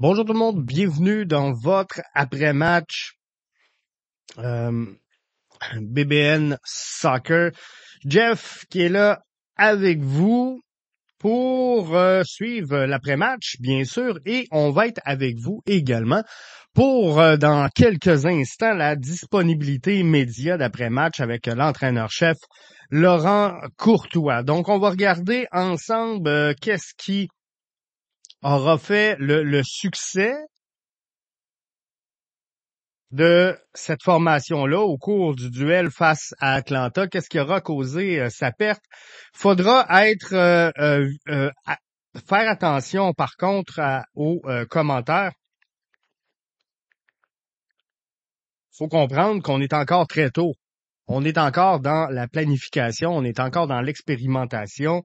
Bonjour tout le monde, bienvenue dans votre après-match euh, BBN Soccer. Jeff qui est là avec vous pour euh, suivre l'après-match, bien sûr, et on va être avec vous également pour, euh, dans quelques instants, la disponibilité immédiate d'après-match avec l'entraîneur-chef Laurent Courtois. Donc, on va regarder ensemble euh, qu'est-ce qui aura fait le, succès de cette formation-là au cours du duel face à Atlanta. Qu'est-ce qui aura causé euh, sa perte? Faudra être euh, euh, faire attention par contre aux commentaires. faut comprendre qu'on est encore très tôt. On est encore dans la planification, on est encore dans l'expérimentation.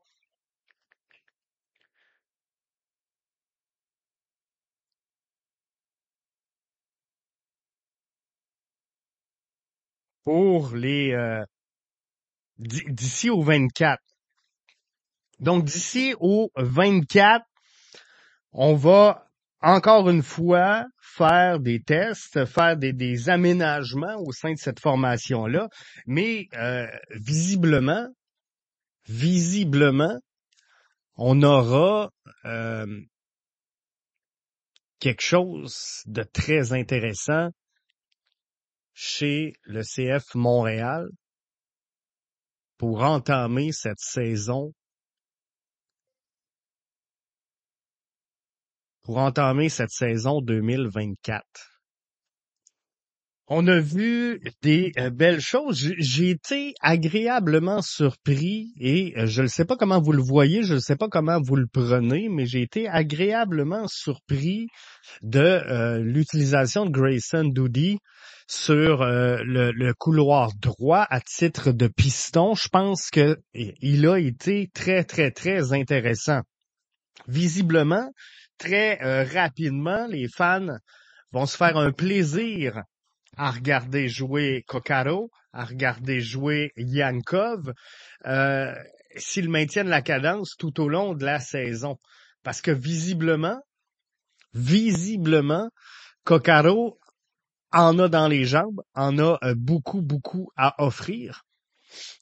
Pour les euh, d'ici au 24. Donc d'ici au 24, on va encore une fois faire des tests, faire des, des aménagements au sein de cette formation-là, mais euh, visiblement, visiblement, on aura euh, quelque chose de très intéressant chez le CF Montréal pour entamer cette saison pour entamer cette saison 2024. On a vu des euh, belles choses. J'ai été agréablement surpris et euh, je ne sais pas comment vous le voyez, je ne sais pas comment vous le prenez, mais j'ai été agréablement surpris de euh, l'utilisation de Grayson Doody sur le, couloir droit à titre de piston. Je pense que il a été très, très, très intéressant. Visiblement, très rapidement, les fans vont se faire un plaisir à regarder jouer Kokaro, à regarder jouer Yankov, euh, s'ils maintiennent la cadence tout au long de la saison. Parce que visiblement, visiblement, Kokaro en a dans les jambes, en a euh, beaucoup, beaucoup à offrir.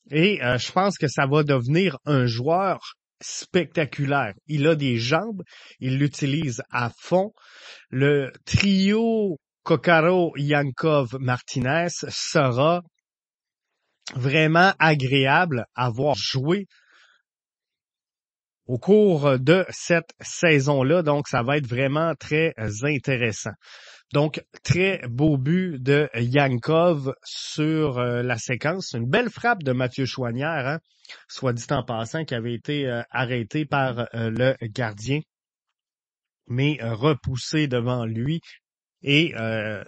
Et euh, je pense que ça va devenir un joueur spectaculaire. Il a des jambes, il l'utilise à fond. Le trio Kokaro, Yankov, Martinez sera vraiment agréable à voir jouer au cours de cette saison-là. Donc, ça va être vraiment très intéressant. Donc, très beau but de Yankov sur euh, la séquence. Une belle frappe de Mathieu Chouanière, hein, soit dit en passant, qui avait été euh, arrêté par euh, le gardien, mais repoussé devant lui. Et euh,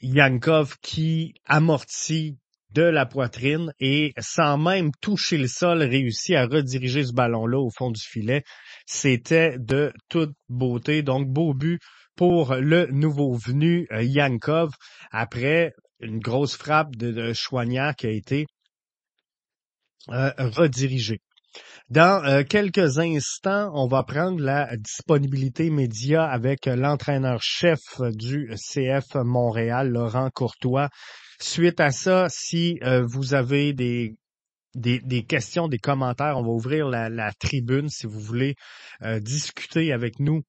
Yankov qui amortit de la poitrine et sans même toucher le sol, réussit à rediriger ce ballon-là au fond du filet. C'était de toute beauté. Donc, beau but pour le nouveau venu euh, Yankov après une grosse frappe de, de Chouanière qui a été euh, redirigée. Dans euh, quelques instants, on va prendre la disponibilité média avec l'entraîneur-chef du CF Montréal, Laurent Courtois. Suite à ça, si euh, vous avez des, des, questions, des commentaires, on va ouvrir la, tribune si vous voulez euh, discuter avec nous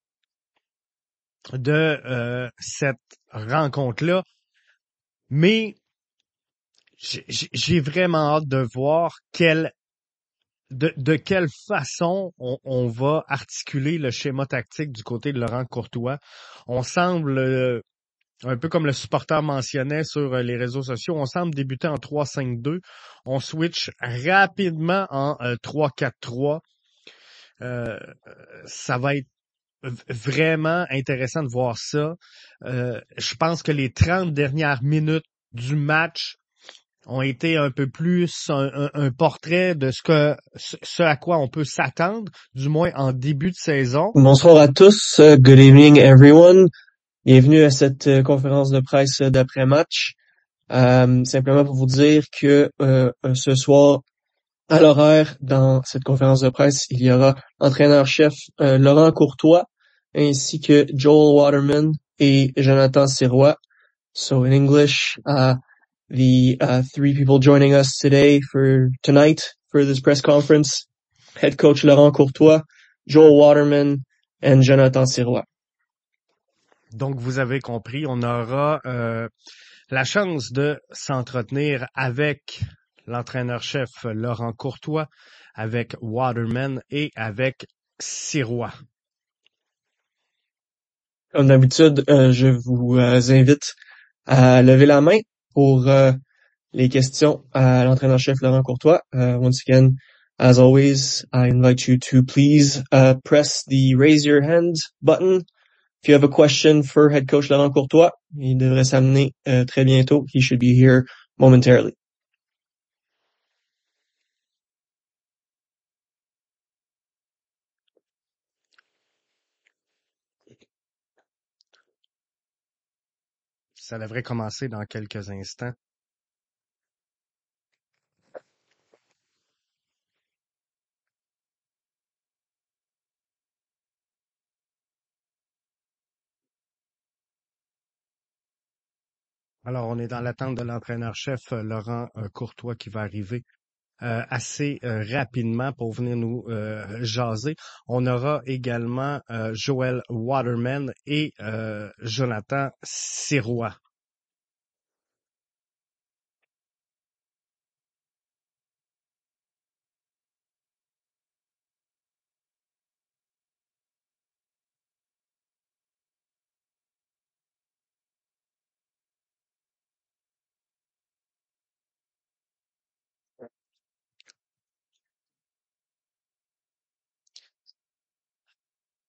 de euh, cette rencontre-là. Mais j'ai j'ai vraiment hâte de voir quelle de, quelle façon on, va articuler le schéma tactique du côté de Laurent Courtois? On semble, euh, un peu comme le supporter mentionnait sur euh, les réseaux sociaux, on semble débuter en 3-5-2. On switch rapidement en euh, 3-4-3. Euh, ça va être vraiment intéressant de voir ça. Je pense que les 30 dernières minutes du match ont été un peu plus un, portrait de ce à quoi on peut s'attendre, du moins en début de saison. Bonsoir à tous, good evening everyone. Bienvenue à cette euh, conférence de presse d'après-match. Euh, simplement pour vous dire que euh, ce soir, à l'horaire, dans cette conférence de presse, il y aura entraîneur-chef Laurent Courtois ainsi que Joel Waterman et Jonathan Sirois. So in English, uh, the uh, three people joining us today for tonight for this press conference, head coach Laurent Courtois, Joel Waterman, and Jonathan Sirois. Donc, vous avez compris, on aura euh, la chance de s'entretenir avec l'entraîneur-chef Laurent Courtois, avec Waterman et avec Sirois. Comme d'habitude, euh, je vous euh, invite à lever la main pour euh, les questions à l'entraîneur-chef Laurent Courtois. Uh, once again, as always, I invite you to please uh, press the raise your hand button if you have a question for head coach Laurent Courtois. Il devrait s'amener uh, très bientôt. He should be here momentarily. Ça devrait commencer dans quelques instants. Alors, on est dans l'attente de l'entraîneur-chef Laurent euh, Courtois qui va arriver euh, assez euh, rapidement pour venir nous euh, jaser. On aura également Joel Waterman et Jonathan Sirois.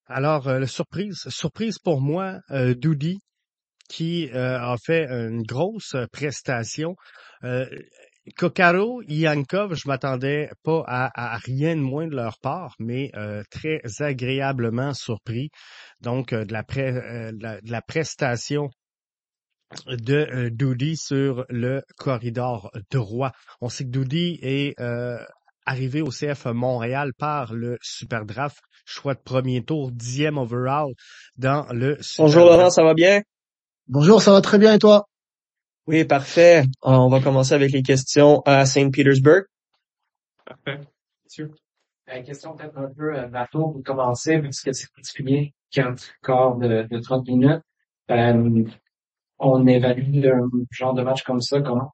Alors, euh, surprise, surprise pour moi, euh, Doudi, qui euh, a fait une grosse prestation. Euh, Kokaro, Yankov, je m'attendais pas à, rien de moins de leur part, mais euh, très agréablement surpris. Donc, euh, de, la euh, de, la, prestation de euh, Doudi sur le corridor droit. On sait que Doudi est euh, arrivé au CF Montréal par le Super Draft, choix de premier tour, dixième overall dans le Bonjour Laurent, ça va bien? Bonjour, ça va très bien et toi? Oui, parfait. Euh, On va commencer avec les questions à Saint Petersburg. Parfait. Sûr. Euh, question peut-être un peu euh, bateau pour commencer, parce que c'est particulier, quatre quarts de, de 30 minutes. Euh, on évalue un genre de match comme ça, comment?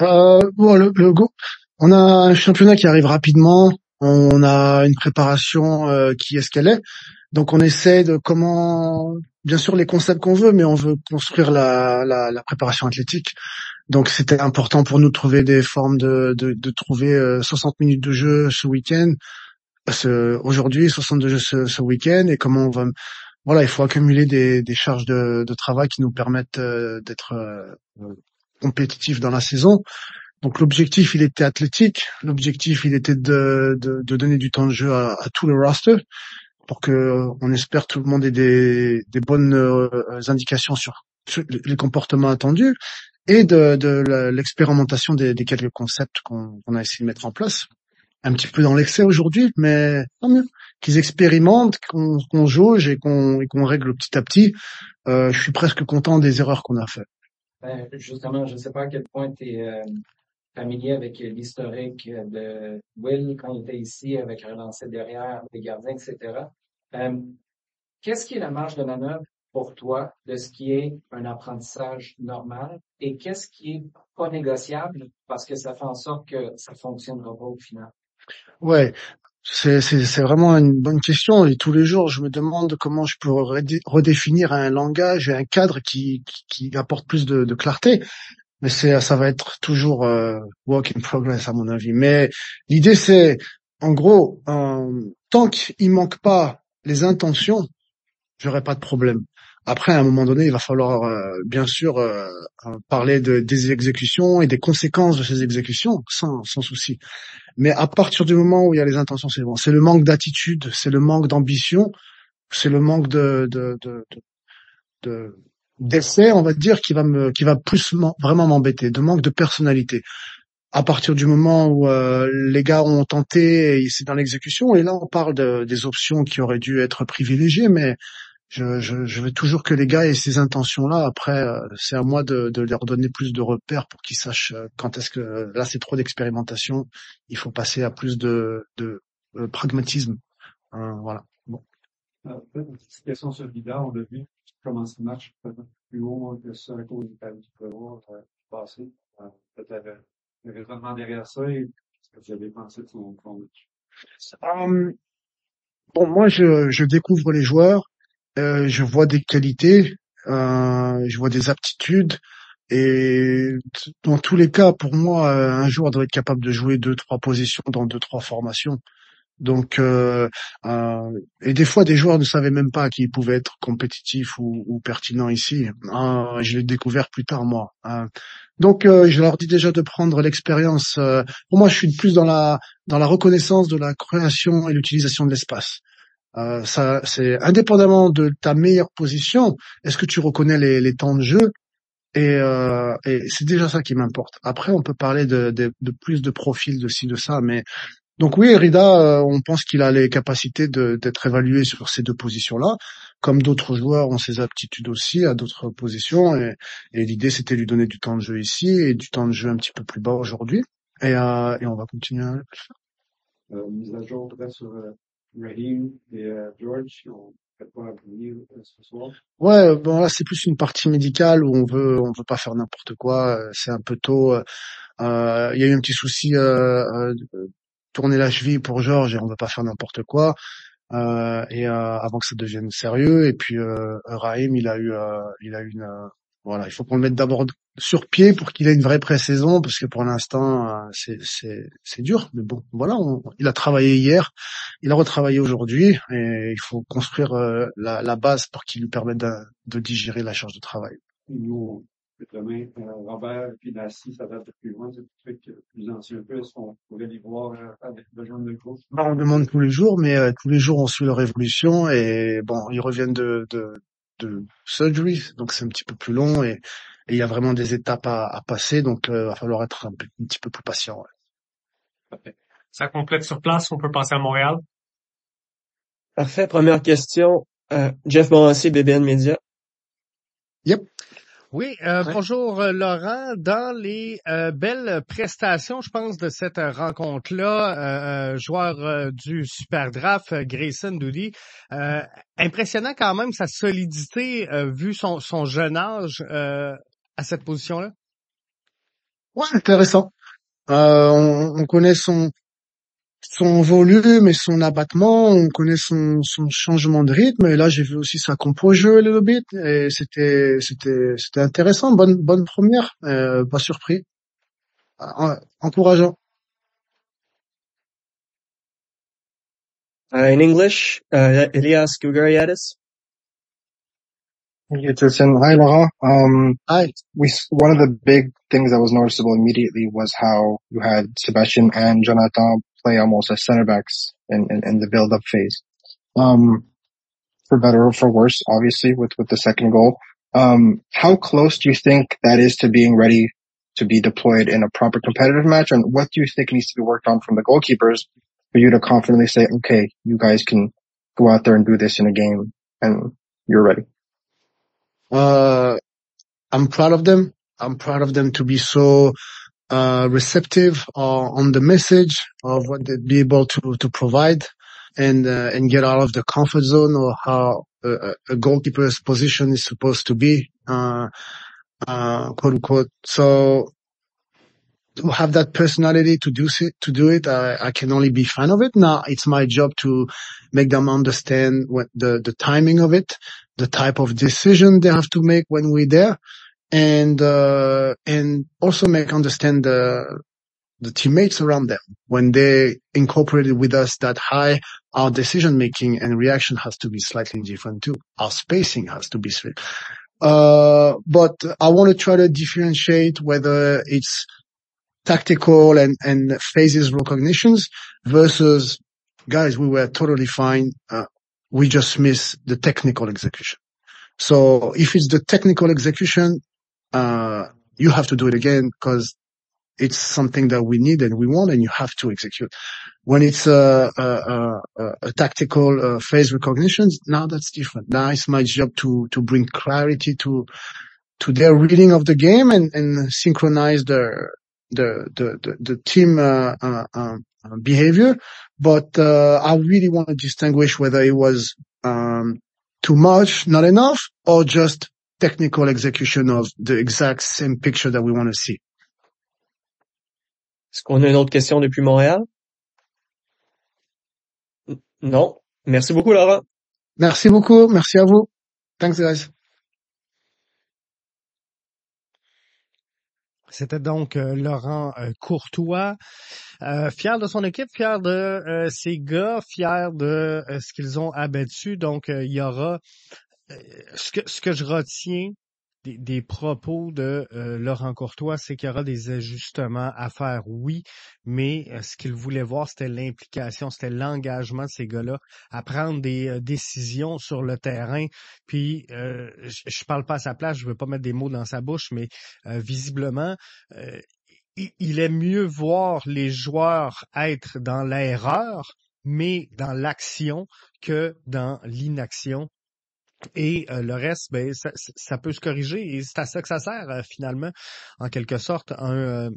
Euh, bon, le, le go- on a un championnat qui arrive rapidement. On a une préparation euh, qui est ce qu'elle est. Donc on essaie de comment, bien sûr les concepts qu'on veut, mais on veut construire la, préparation athlétique. Donc c'était important pour nous de trouver des formes de, de, de trouver euh, 60 minutes de jeu ce week-end, aujourd'hui 62 jeux ce, ce week-end et comment on va, voilà, il faut accumuler des, charges de, de travail qui nous permettent euh, d'être euh, compétitifs dans la saison. Donc l'objectif, il était athlétique. L'objectif, il était de, de, donner du temps de jeu à, à tout le roster pour que euh, on espère tout le monde ait des, des bonnes euh, indications sur, les comportements attendus et de, de l'expérimentation des, quelques concepts qu'on a essayé de mettre en place. Un petit peu dans l'excès aujourd'hui, mais tant mieux. Qu'ils expérimentent, qu'on qu'on jauge et qu'on règle petit à petit. Euh, je suis presque content des erreurs qu'on a faites. Ben, justement, je ne sais pas à quel point familier avec l'historique de Will quand il était ici, avec lancer derrière, des gardiens, etc. Euh, Qu'est-ce qui est la marge de manœuvre pour toi de ce qui est un apprentissage normal et qu'est-ce qui est pas négociable parce que ça fait en sorte que ça fonctionnera pas au final? Ouais, c'est vraiment une bonne question et tous les jours je me demande comment je peux redé- redéfinir un langage et un cadre qui apporte plus de clarté. Mais c'est ça va être toujours euh, work in progress à mon avis. Mais l'idée c'est en gros euh, tant qu'il manque pas les intentions, j'aurai pas de problème. Après, à un moment donné, il va falloir euh, bien sûr euh, euh, parler de, des exécutions et des conséquences de ces exécutions, sans, sans souci. Mais à partir du moment où il y a les intentions, c'est bon. C'est le manque d'attitude, c'est le manque d'ambition, c'est le manque de, de, de, de- d'essai, on va dire, qui va me, qui va plus m'en- vraiment m'embêter, de manque de personnalité. à partir du moment où euh, les gars ont tenté c'est dans l'exécution, et là on parle de, des options qui auraient dû être privilégiées, mais je, je, je veux toujours que les gars aient ces intentions-là. Après, euh, c'est à moi de, de, leur donner plus de repères pour qu'ils sachent euh, quand est-ce que là c'est trop d'expérimentation. Il faut passer à plus de, de, pragmatisme. voilà. Bon. Euh, une petite question sur Vida, on a vu comment ça marche plus haut que ça à cause du du pouvoir euh, passé. Peut-être le raisonnement derrière ça et ce que vous avez pensé de son, match. Um, bon, moi, je, je découvre les joueurs euh, je vois des qualités, euh, je vois des aptitudes, et dans tous les cas, pour moi, euh, un joueur doit être capable de jouer deux, trois positions dans deux, trois formations. Donc, euh, euh, et des fois, des joueurs ne savaient même pas qu'ils pouvaient être compétitifs ou, pertinents ici. Euh, je l'ai découvert plus tard, moi. Hein. Donc, je leur dis déjà de prendre l'expérience. pour moi, je suis plus dans la dans la reconnaissance de la création et l'utilisation de l'espace. Euh, ça, c'est indépendamment de ta meilleure position. Est-ce que tu reconnais les, temps de jeu? Et, euh, et c'est déjà ça qui m'importe. Après, on peut parler de, de, de, plus de profils de ci de ça, mais donc oui, Rida, euh, on pense qu'il a les capacités d'être évalué sur ces deux positions-là, comme d'autres joueurs ont ses aptitudes aussi à d'autres positions. Et, et l'idée, c'était lui donner du temps de jeu ici et du temps de jeu un petit peu plus bas aujourd'hui. Et, euh, et on va continuer à le faire. Euh, mise à jour sur Raheem et euh, George. Ouais, bon là c'est plus une partie médicale où on veut on veut pas faire n'importe quoi. C'est un peu tôt. Il y a eu un petit souci euh, tourner la cheville pour George et on veut pas faire n'importe quoi. et avant que ça devienne sérieux. Et puis Raheem il a eu il a eu une voilà, il faut qu'on le mette d'abord sur pied pour qu'il ait une vraie pré-saison, parce que pour l'instant, euh, c'est, c'est, dur. Mais bon, voilà, il a travaillé hier, il a retravaillé aujourd'hui, et il faut construire euh, la, base pour qu'il lui permette de, de, digérer la charge de travail. Demain, euh, Robert et Nassi, ça va être plus loin, c'est des trucs plus anciens un peu. Est-ce qu'on pourrait les voir avec besoin de? Ben, on demande tous les jours, mais tous les jours on suit leur évolution, et bon, ils reviennent de, de de surgery, donc c'est un petit peu plus long et il y a vraiment des étapes à, à passer, donc il euh, va falloir être un, petit peu plus patient. Ouais. Ça complète sur place, on peut passer à Montréal? Parfait, première question. Euh, Jeff Morancy, BBN Media. Yep. Oui, euh, bonjour euh, Laurent. Dans les euh, belles prestations, je pense, de cette rencontre-là, joueur du Super Draft, Grayson Doody, impressionnant quand même sa solidité vu son, son jeune âge à cette position-là. Ouais, intéressant. On, on, connaît son son volume et son abattement, on connaît son, son changement de rythme. Et là, j'ai vu aussi sa compo jeu le bit et c'était c'était c'était intéressant, bonne bonne première, euh, pas surpris, encourageant. Uh, in English, uh, Elias Gugariadis. You, Tristan. Hi, Laurent. Um, Hi. We one of the big things that was noticeable immediately was how you had Sebastian and Jonathan play almost as center backs in, in, in the build up phase. Um, for better or for worse, obviously with, with the second goal. Um, how close do you think that is to being ready to be deployed in a proper competitive match? And what do you think needs to be worked on from the goalkeepers for you to confidently say, okay, you guys can go out there and do this in a game and you're ready? Uh, I'm proud of them. I'm proud of them to be so uh, receptive uh, on the message of what they'd be able to to provide and uh, and get out of the comfort zone or how a, a goalkeeper's position is supposed to be, uh, uh, quote unquote. So to have that personality to do it, to do it, I, I can only be fan of it. Now it's my job to make them understand what the, the timing of it, the type of decision they have to make when we're there and uh, and also make understand the the teammates around them when they incorporated with us that high our decision making and reaction has to be slightly different too. Our spacing has to be sweet uh, but i want to try to differentiate whether it's tactical and and phases recognitions versus guys we were totally fine uh, we just miss the technical execution. So if it's the technical execution uh, you have to do it again because it's something that we need and we want, and you have to execute. When it's a, a, a, a tactical uh, phase recognition, now that's different. Now it's my job to to bring clarity to to their reading of the game and, and synchronize the the the the, the team uh, uh, uh, behavior. But uh, I really want to distinguish whether it was um, too much, not enough, or just technical execution of the exact same picture that we want to see. Est-ce qu'on a une autre question depuis Montréal? Non? Merci beaucoup, Laurent. Merci beaucoup. Merci à vous. Thanks, guys. C'était donc euh, Laurent euh, Courtois, euh, fier de son équipe, fier de ses gars, fier de ce qu'ils ont abattu. Donc, il y aura ce que ce que je retiens des, propos de euh, Laurent Courtois, c'est qu'il y aura des ajustements à faire, oui, mais euh, ce qu'il voulait voir, c'était l'implication, c'était l'engagement de ces gars-là à prendre des euh, décisions sur le terrain. Puis, je, je parle pas à sa place, je veux pas mettre des mots dans sa bouche, mais visiblement, il est mieux voir les joueurs être dans l'erreur, mais dans l'action que dans l'inaction. Et euh, le reste, ben, ça, peut se corriger et c'est à ça que ça sert euh, finalement, en quelque sorte, euh,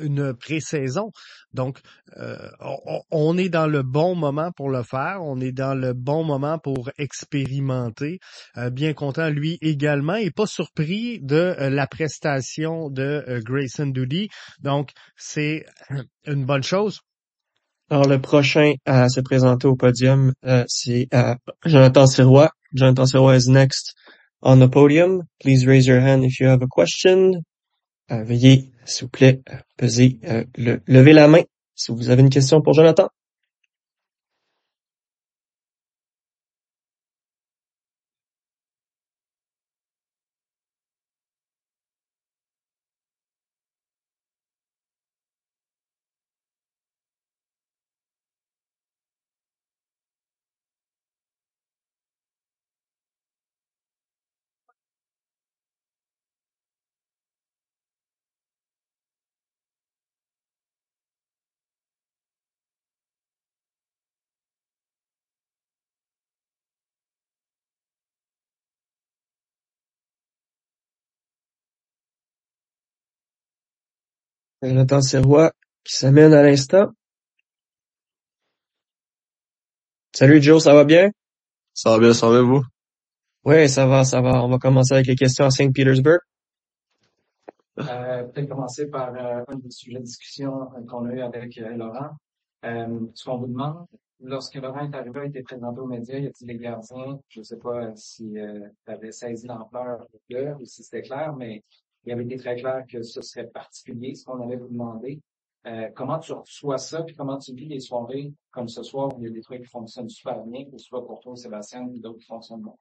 une pré-saison. Donc, on, on, est dans le bon moment pour le faire, on est dans le bon moment pour expérimenter. bien content, lui également, et pas surpris de la prestation de Grayson Doody. Donc, c'est une bonne chose. Alors, le prochain à se présenter au podium, c'est Jonathan Sirois. Jonathan Sirois is next on the podium. Please raise your hand if you have a question. Euh, veuillez, s'il vous plaît, euh, peser, euh, le, lever la main si vous avez une question pour Jonathan. Jonathan Sirois qui s'amène à l'instant. Salut Joe, ça va bien? Ça va bien, ça va vous? Oui, ça va, ça va. On va commencer avec les questions à Saint-Pétersbourg. Euh, Peut-être commencer par euh, un des sujets de discussion qu'on a eu avec euh, Laurent. Euh, ce qu'on vous demande, lorsque Laurent est arrivé, a été présenté aux médias, y a-t-il des gardiens? Je ne sais pas si euh, tu avais saisi l'ampleur ou si c'était clair, mais il avait été très clair que ce serait particulier, ce qu'on allait vous demander. Euh, comment tu reçois ça, puis comment tu vis les soirées comme ce soir où il y a des trucs qui fonctionnent super bien, que ce soit pour toi, Sébastien, ou d'autres qui fonctionnent bien?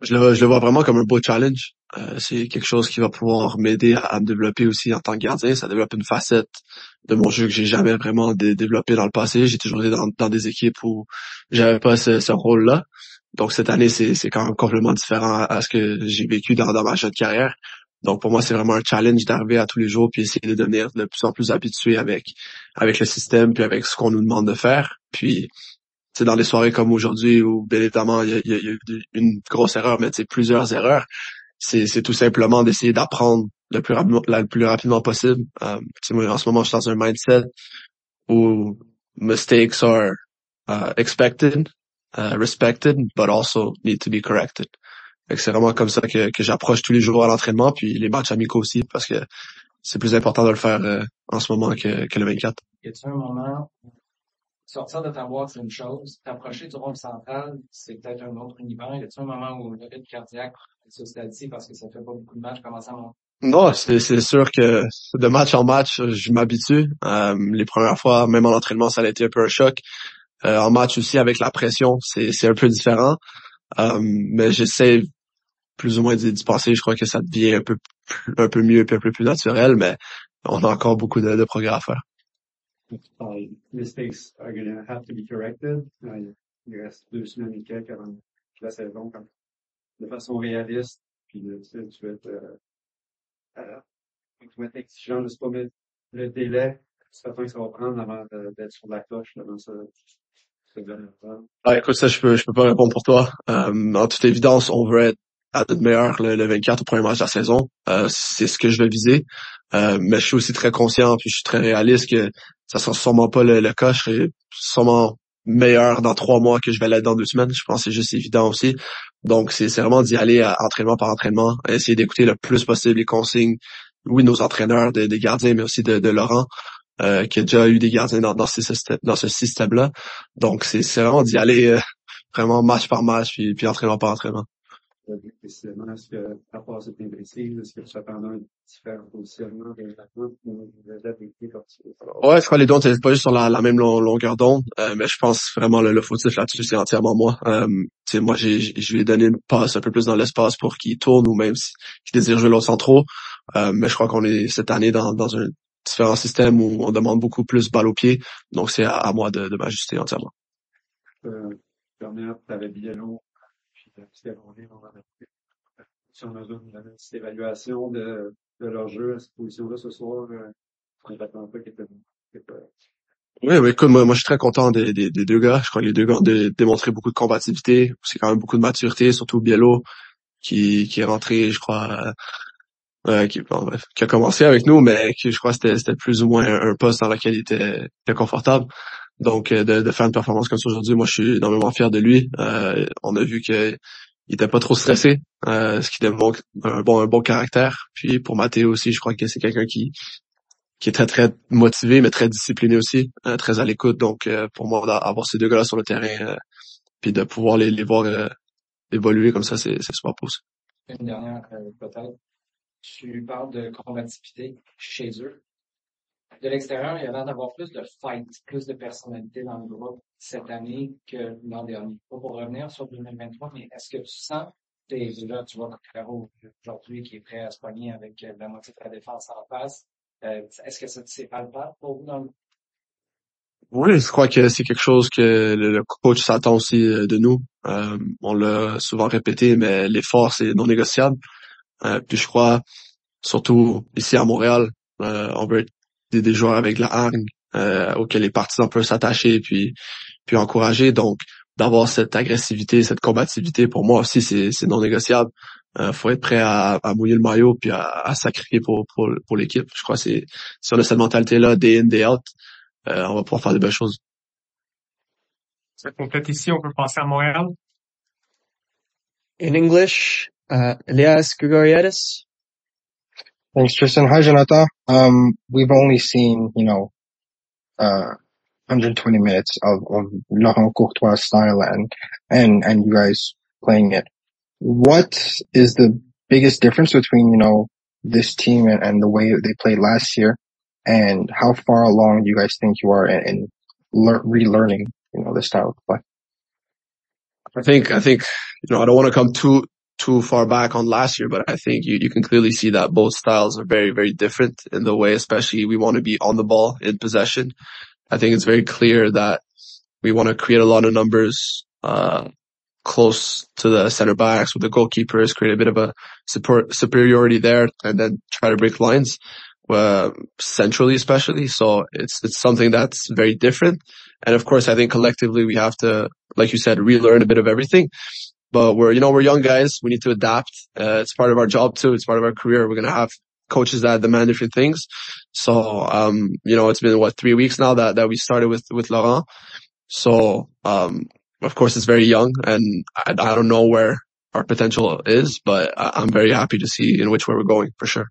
Je le, vois vraiment comme un beau challenge. Euh, c'est quelque chose qui va pouvoir m'aider à, me développer aussi en tant que gardien. Ça développe une facette de mon jeu que j'ai jamais vraiment développé dans le passé. J'ai toujours été dans, des équipes où j'avais pas ce, rôle-là. Donc cette année, c'est, c'est quand même complètement différent à, ce que j'ai vécu dans, dans ma jeune carrière. Donc pour moi, c'est vraiment un challenge d'arriver à tous les jours puis essayer de devenir de plus en plus habitué avec avec le système puis avec ce qu'on nous demande de faire. Puis c'est dans des soirées comme aujourd'hui où bien évidemment il y a, eu une grosse erreur, mais c'est plusieurs erreurs. C'est tout simplement d'essayer d'apprendre le plus rapidement le plus rapidement possible. Euh, moi, en ce moment, je suis dans un mindset où mistakes are uh, expected, uh, respected, but also need to be corrected c'est vraiment comme ça que, que j'approche tous les jours à l'entraînement, puis les matchs amicaux aussi, parce que c'est plus important de le faire euh, en ce moment que, que le 24. Y a-t-il un moment sortir de ta boîte, c'est une chose, t'approcher du rôle central, c'est peut-être un autre univers. Y a-t-il un moment où le rythme cardiaque se stabilise parce que ça fait pas beaucoup de matchs commence à monter? Non, c'est, sûr que de match en match, je m'habitue. Euh, les premières fois, même en entraînement, ça a été un peu un choc. Euh, en match aussi, avec la pression, c'est, c'est un peu différent. Euh, mais j'essaie plus ou moins passer, je crois que ça devient un peu un peu mieux, un peu plus naturel, mais on a encore beaucoup de, de progrès à faire. Uh, mistakes are going to have to be corrected. Uh, il reste deux semaines et quelques avant la saison, comme, de façon réaliste, puis tu, tu vas être euh, faut être exigeant, sais pas, le délai, c'est temps que ça va prendre avant d'être sur la cloche ce, ce ah, écoute, ça, je peux, je peux pas répondre pour toi. Euh, en toute évidence, on veut être à notre meilleur le, 24 au premier match de la saison. Euh, c'est ce que je vais viser. Euh, mais je suis aussi très conscient, puis je suis très réaliste que ça sera sûrement pas le, cas. Je serai sûrement meilleur dans trois mois que je vais l'être dans deux semaines. Je pense que c'est juste évident aussi. Donc, c'est vraiment d'y aller à entraînement par entraînement, essayer d'écouter le plus possible les consignes, oui, nos entraîneurs, des, gardiens, mais aussi de, Laurent, euh, qui a déjà eu des gardiens dans, dans, dans ce système-là. Donc, c'est vraiment d'y aller euh, vraiment match par match, puis entraînement par entraînement précisément, est-ce que, part cette imprécise, est-ce que tu attendais un différent positionnement des attentes ou Ouais, je crois que les deux, on pas juste sur la, la même longueur d'onde, euh, mais je pense vraiment le, le fautif là-dessus, c'est entièrement moi. Euh, moi, j'ai, je lui ai donné une passe un peu plus dans l'espace pour qu'il tourne ou même qu'il désire jouer l'autre centraux. Euh, mais je crois qu'on est cette année dans, dans un différent système où on demande beaucoup plus balle au pied. Donc, c'est à, moi de, de m'ajuster entièrement. Euh, dernière, tu avais Biello si on a une petite évaluation de, de leur jeu à cette position-là ce soir, pas qu'il oui, oui, écoute, moi, je suis très content des, des, deux gars. Je crois que les deux gars ont démontré beaucoup de combativité. C'est quand même beaucoup de maturité, surtout Biello, qui, qui est rentré, je crois, euh, qui, a commencé avec nous, mais qui, je crois, c'était, c'était plus ou moins un, poste dans lequel il était, était confortable. Donc, euh, de, de, faire une performance comme ça aujourd'hui, moi, je suis énormément fier de lui. Euh, on a vu qu'il était pas trop stressé, euh, ce qui démontre un bon, un bon caractère. Puis pour Mathéo aussi, je crois que c'est quelqu'un qui qui est très très motivé, mais très discipliné aussi, très à l'écoute. Donc, pour moi, d'avoir ces deux gars-là sur le terrain, puis de pouvoir les, les voir évoluer comme ça, c'est super possible. Une dernière, peut-être. Tu parles de combativité chez eux de l'extérieur, il y a l'air d'avoir plus de fight, plus de personnalité dans le groupe cette année que l'an dernier. Pas pour revenir sur 2023, mais est-ce que tu sens, es là, tu vois Caro aujourd'hui qui est prêt à se pogner avec la moitié de la défense en face. Euh, est-ce que ça c'est palpable pour vous dans le oui, je crois que c'est quelque chose que le coach s'attend aussi euh, de nous. Euh, on l'a souvent répété, mais l'effort, c'est non négociable. puis je crois, surtout ici à Montréal, on veut être des, des joueurs avec la hargne euh, auxquels les partisans peuvent s'attacher puis puis encourager. Donc d'avoir cette agressivité, cette combativité, pour moi aussi c'est c'est non négociable. Euh, faut être prêt à, à mouiller le maillot puis à, à sacrifier pour pour, pour l'équipe. Je crois que c'est si on a cette mentalité là, day in day out, euh, on va pouvoir faire de belles choses. Ça complète ici, on peut passer à Montréal? In English, uh, Elias Grigoriadis. Thanks, Tristan. Hi, Janata. Um, we've only seen, you know, uh, 120 minutes of, of Laurent Courtois style and, and, and you guys playing it. What is the biggest difference between, you know, this team and, and the way they played last year? And how far along do you guys think you are in, in lear- relearning, you know, the style of play? I think, I think, you know, I don't want to come too, too far back on last year, but I think you, you can clearly see that both styles are very, very different in the way, especially we want to be on the ball in possession. I think it's very clear that we want to create a lot of numbers, uh, close to the center backs with the goalkeepers, create a bit of a support, superiority there and then try to break lines, uh, centrally especially. So it's, it's something that's very different. And of course, I think collectively we have to, like you said, relearn a bit of everything but we're, you know, we're young guys. We need to adapt. Uh, it's part of our job too. It's part of our career. We're going to have coaches that demand different things. So, um, you know, it's been what three weeks now that, that we started with, with Laurent. So, um, of course it's very young and I, I don't know where our potential is, but I'm very happy to see in which way we're going for sure.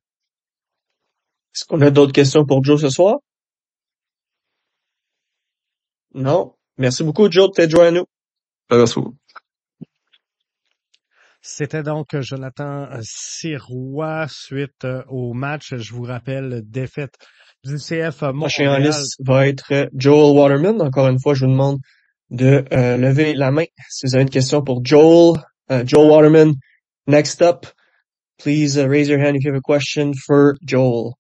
Est-ce qu'on a d'autres questions pour Joe ce soir? Non. Merci beaucoup, Joe, de t'être joint à nous. Merci beaucoup. C'était donc Jonathan Sirois suite euh, au match. Je vous rappelle, défaite du CF Montréal. Prochain en liste va être Joel Waterman. Encore une fois, je vous demande de euh, lever la main si vous avez une question pour Joel. Uh, Joel Waterman, next up. Please uh, raise your hand if you have a question for Joel.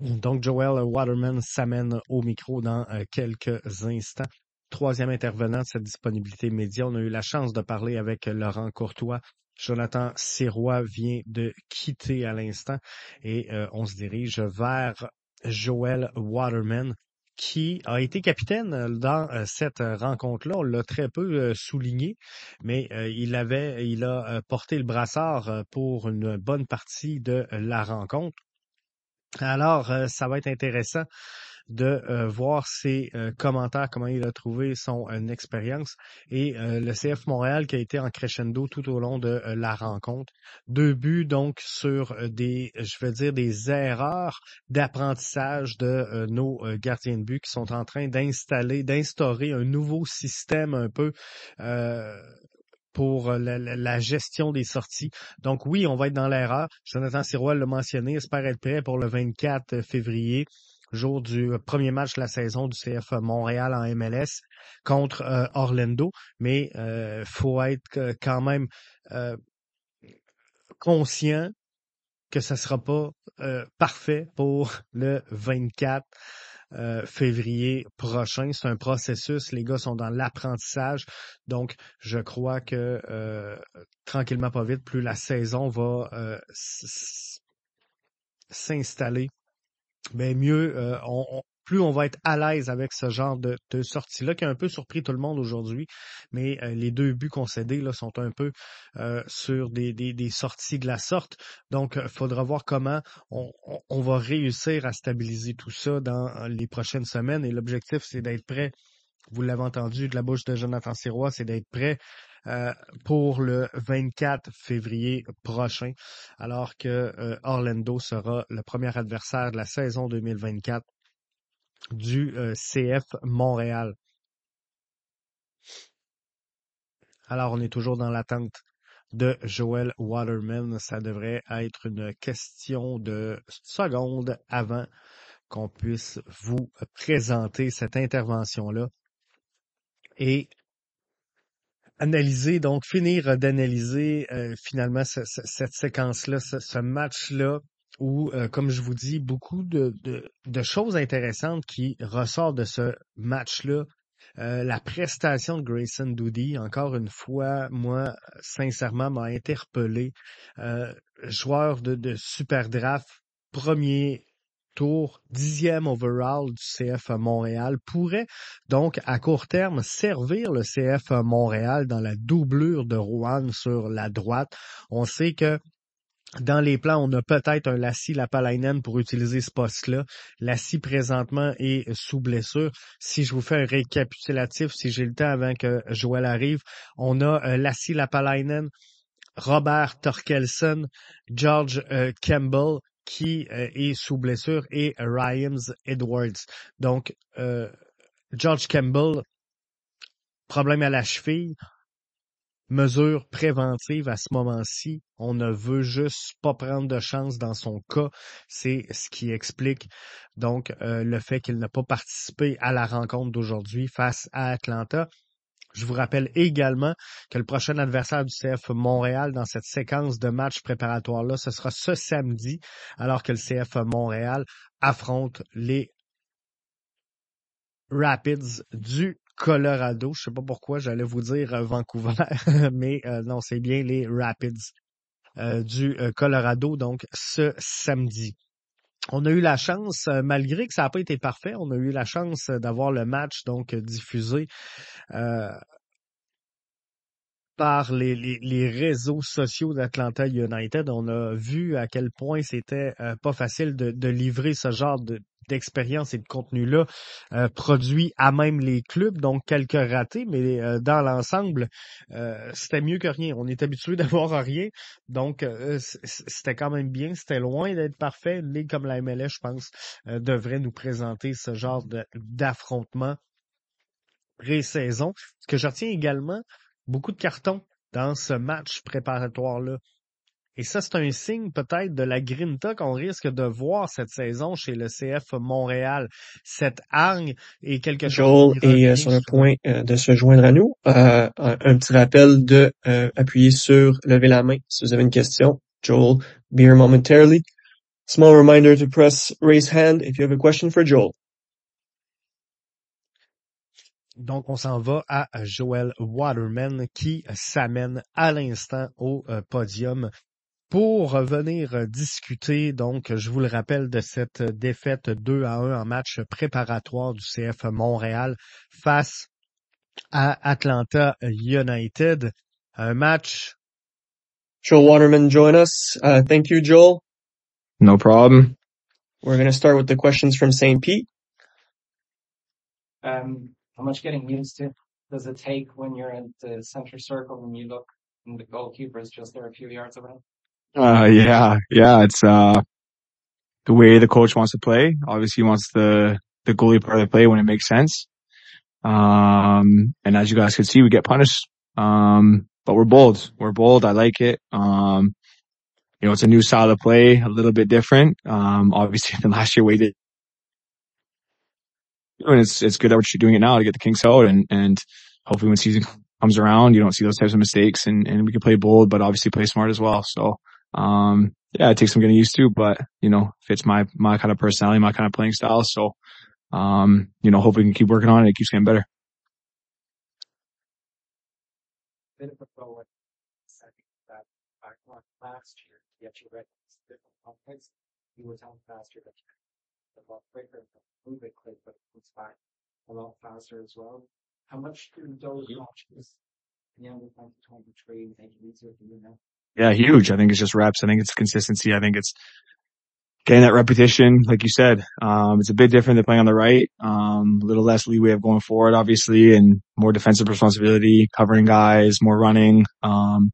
Donc, Joel Waterman s'amène au micro dans euh, quelques instants troisième intervenant de cette disponibilité média. On a eu la chance de parler avec Laurent Courtois Jonathan Sirois vient de quitter à l'instant et on se dirige vers Joel Waterman qui a été capitaine dans cette rencontre-là. On l'a très peu souligné, mais il avait, il a porté le brassard pour une bonne partie de la rencontre. Alors, ça va être intéressant de euh, voir ses euh, commentaires, comment il a trouvé son euh, expérience. Et le CF Montréal qui a été en crescendo tout au long de la rencontre. Deux buts donc sur des, je veux dire, des erreurs d'apprentissage de nos gardiens de but qui sont en train d'installer, d'instaurer un nouveau système un peu pour la, la, gestion des sorties. Donc oui, on va être dans l'erreur. Jonathan Sirois l'a mentionné, espère être prêt pour le 24 février jour du premier match de la saison du CF Montréal en MLS contre euh, Orlando, mais euh, faut être quand même euh, conscient que ça sera pas euh, parfait pour le 24 février prochain. C'est un processus. Les gars sont dans l'apprentissage. Donc, je crois que tranquillement, pas vite, plus la saison va s'installer ben mieux, euh, on, plus on va être à l'aise avec ce genre de, de sortie-là, qui a un peu surpris tout le monde aujourd'hui. Mais euh, les deux buts concédés là, sont un peu euh, sur des, des, des, sorties de la sorte. Donc, il faudra voir comment on, on, va réussir à stabiliser tout ça dans les prochaines semaines. Et l'objectif, c'est d'être prêt. Vous l'avez entendu de la bouche de Jonathan Sirois, c'est d'être prêt euh, pour le 24 février prochain, alors que euh, Orlando sera le premier adversaire de la saison 2024 du euh, CF Montréal. Alors, on est toujours dans l'attente de Joel Waterman. Ça devrait être une question de secondes avant qu'on puisse vous présenter cette intervention-là. Et analyser, donc finir d'analyser euh, finalement cette séquence-là, ce, match-là, où, euh, comme je vous dis, beaucoup de, choses intéressantes qui ressortent de ce match-là. Euh, la prestation de Grayson Doody, encore une fois, moi, sincèrement, m'a interpellé. joueur de, de super draft, premier tour, dixième overall du CF Montréal, pourrait donc à court terme servir le CF Montréal dans la doublure de Rouen sur la droite. On sait que dans les plans, on a peut-être un Lassie Lapalainen pour utiliser ce poste-là. Lassie, présentement, est sous blessure. Si je vous fais un récapitulatif, si j'ai le temps avant que Joël arrive, on a euh, Lassie Lapalainen, Robert Torkelson, George euh, Campbell, qui euh, est sous blessure et Ryans Edwards. Donc, euh, George Campbell, problème à la cheville, mesure préventive à ce moment-ci. On ne veut juste pas prendre de chance dans son cas. C'est ce qui explique donc euh, le fait qu'il n'a pas participé à la rencontre d'aujourd'hui face à Atlanta. Je vous rappelle également que le prochain adversaire du CF Montréal dans cette séquence de matchs préparatoires-là, ce sera ce samedi, alors que le CF Montréal affronte les Rapids du Colorado. Je sais pas pourquoi j'allais vous dire euh, Vancouver, mais euh, non, c'est bien les Rapids euh, du Colorado, donc ce samedi. On a eu la chance, malgré que ça n'a pas été parfait, on a eu la chance d'avoir le match donc diffusé euh, par les, réseaux sociaux d'Atlanta United. On a vu à quel point c'était euh, pas facile de, livrer ce genre de, d'expérience et de contenu-là euh, produit à même les clubs, donc quelques ratés, mais euh, dans l'ensemble, euh, c'était mieux que rien. On est habitué d'avoir rien, donc c'était quand même bien. C'était loin d'être parfait. Une ligue comme la MLS, je pense, devrait nous présenter ce genre d'affrontement pré-saison. Ce que je retiens également, beaucoup de cartons dans ce match préparatoire-là. Et ça, c'est un signe peut-être de la grinta qu'on risque de voir cette saison chez le CF Montréal. Cette hargne est quelque chose. Joel est euh, sur le point euh, de se joindre à nous. Euh, un, petit rappel de appuyer sur lever la main si vous avez une question. Joel, be here momentarily. Small reminder to press raise hand if you have a question for Joel. Donc, on s'en va à Joel Waterman qui s'amène à l'instant au podium pour venir discuter, donc, je vous le rappelle, de cette défaite 2 à 1 en match préparatoire du CF Montréal face à Atlanta United. Un match. Joel Waterman join us. Uh, thank you, Joel. No problem. We're going to start with the questions from St. Pete. Um, how much getting used to does it take when you're at the center circle and you look and the goalkeeper is just there a few yards away? Uh, yeah, yeah, it's, uh, the way the coach wants to play. Obviously he wants the, the goalie part of the play when it makes sense. Um, and as you guys can see, we get punished. Um, but we're bold. We're bold. I like it. Um, you know, it's a new style of play, a little bit different. Um, obviously than last year we did. And it's, it's good that we're doing it now to get the Kings out and, and hopefully when season comes around, you don't see those types of mistakes and, and we can play bold, but obviously play smart as well. So, um, yeah, it takes some getting used to, but you know, fits my, my kind of personality, my kind of playing style. So, um, you know, hopefully we can keep working on it. It keeps getting better. Bit of a forward second that back one last year, yet you read different context. You were telling faster that a lot quicker, move it quick, but it comes back a lot faster as well. How much do those matches in the end of 2023 make it easier for you now? Yeah, huge. I think it's just reps. I think it's consistency. I think it's getting that repetition, like you said. Um, it's a bit different than playing on the right. Um, a little less leeway of going forward, obviously, and more defensive responsibility, covering guys, more running. Um,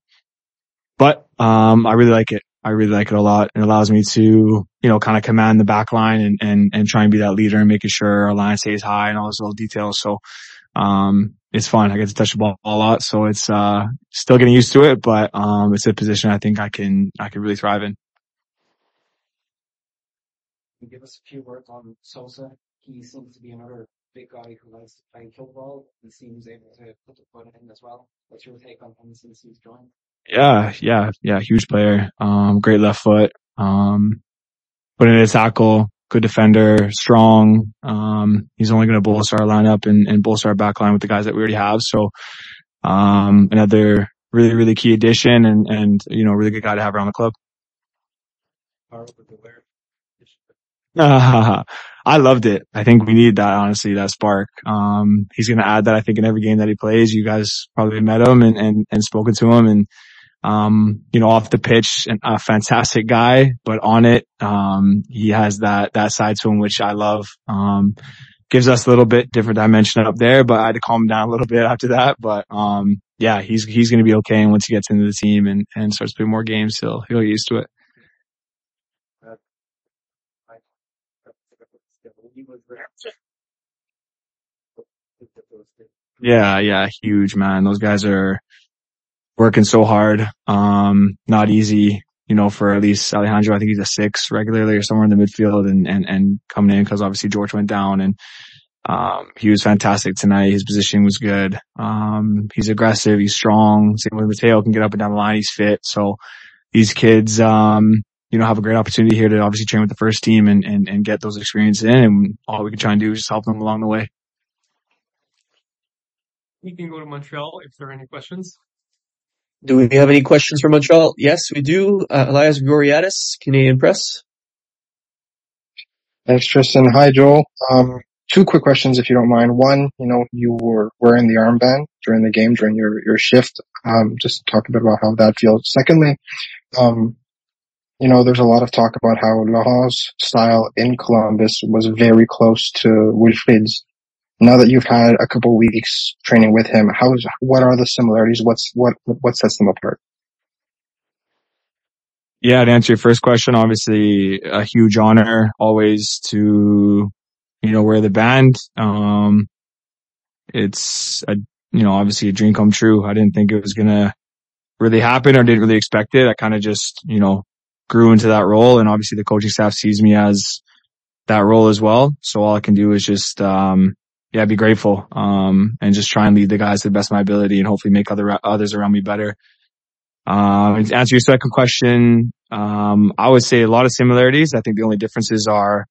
but, um, I really like it. I really like it a lot. It allows me to, you know, kind of command the back line and, and, and try and be that leader and making sure our line stays high and all those little details. So, um, it's fun. I get to touch the ball a lot. So it's, uh, still getting used to it, but, um, it's a position I think I can, I can really thrive in. Can give us a few words on Sosa? He seems to be another big guy who likes to play football. He seems able to put the foot in as well. What's your take on him since he's joined? Yeah, yeah, yeah, huge player. Um, great left foot. Um, put in a tackle, good defender, strong. Um, he's only going to bolster our lineup and, and bolster our back line with the guys that we already have. So, um, another really, really key addition and, and, you know, really good guy to have around the club. I loved it. I think we need that, honestly, that spark. Um, he's going to add that, I think, in every game that he plays. You guys probably met him and, and, and spoken to him and, um, you know, off the pitch, a fantastic guy, but on it, um, he has that, that side to him, which I love. Um, gives us a little bit different dimension up there, but I had to calm him down a little bit after that. But, um, yeah, he's, he's going to be okay. And once he gets into the team and, and starts playing more games, he'll, he'll get used to it. Yeah, yeah, huge man. Those guys are working so hard. Um, not easy, you know, for at least Alejandro. I think he's a six regularly or somewhere in the midfield and, and, and coming in because obviously George went down and, um, he was fantastic tonight. His positioning was good. Um, he's aggressive. He's strong. Same with Mateo can get up and down the line. He's fit. So these kids, um, you know, have a great opportunity here to obviously train with the first team and, and, and get those experiences in. And all we can try and do is just help them along the way. We can go to Montreal if there are any questions. Do we have any questions from Montreal? Yes, we do. Uh, Elias Goriadis, Canadian Press. Thanks, Tristan. Hi, Joel. Um, two quick questions, if you don't mind. One, you know, you were wearing the armband during the game, during your, your shift. Um, just talk a bit about how that feels. Secondly, um, you know, there's a lot of talk about how Laurent's style in Columbus was very close to Wilfried's. Now that you've had a couple weeks training with him, how's, what are the similarities? What's, what, what sets them apart? Yeah, to answer your first question, obviously a huge honor always to, you know, wear the band. Um, it's a, you know, obviously a dream come true. I didn't think it was to really happen or didn't really expect it. I kind of just, you know, grew into that role and obviously the coaching staff sees me as that role as well. So all I can do is just, um, yeah, be grateful, um, and just try and lead the guys to the best of my ability and hopefully make other, others around me better. Um, to answer your second question, um, I would say a lot of similarities. I think the only differences are,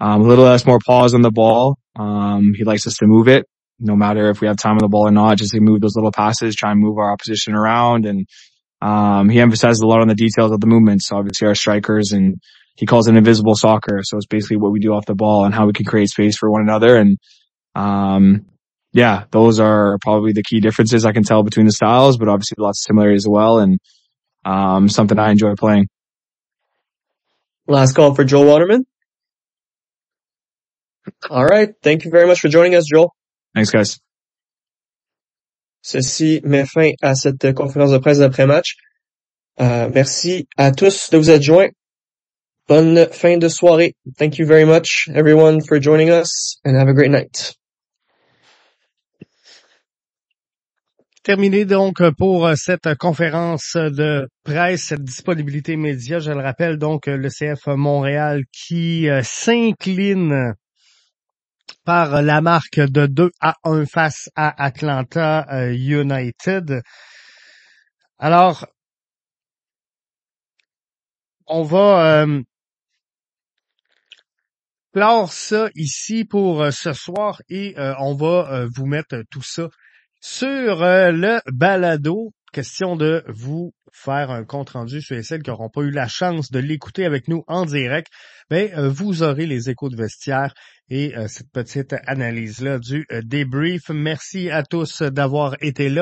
um, a little less more pause on the ball. Um, he likes us to move it. no matter if we have time on the ball or not, just to move those little passes, try and move our opposition around. And, um, he emphasizes a lot on the details of the movements, obviously our strikers and he calls it invisible soccer. So it's basically what we do off the ball and how we can create space for one another. And, um, yeah, those are probably the key differences I can tell between the styles, but obviously lots of similarities as well. And, um, something I enjoy playing. Last call for Joel Waterman. All right. Thank you very much for joining us, Joel. Thanks guys. Ceci met fin à cette conférence de presse d'après-match. Euh, merci à tous de vous être joints. Bonne fin de soirée. Thank you very much, everyone, for joining us, and have a great night. Terminé donc pour euh, cette conférence de presse, cette disponibilité média. Je le rappelle donc le CF Montréal qui euh, s'incline par la marque de 2 à 1 face à Atlanta euh, United. Alors, on va euh, ça ici pour euh, ce soir et euh, on va euh, vous mettre tout ça sur euh, le balado. Question de vous faire un compte rendu sur celles qui n'auront pas eu la chance de l'écouter avec nous en direct. Ben, euh, vous aurez les échos de vestiaire et euh, cette petite analyse-là du débrief. Merci à tous d'avoir été là.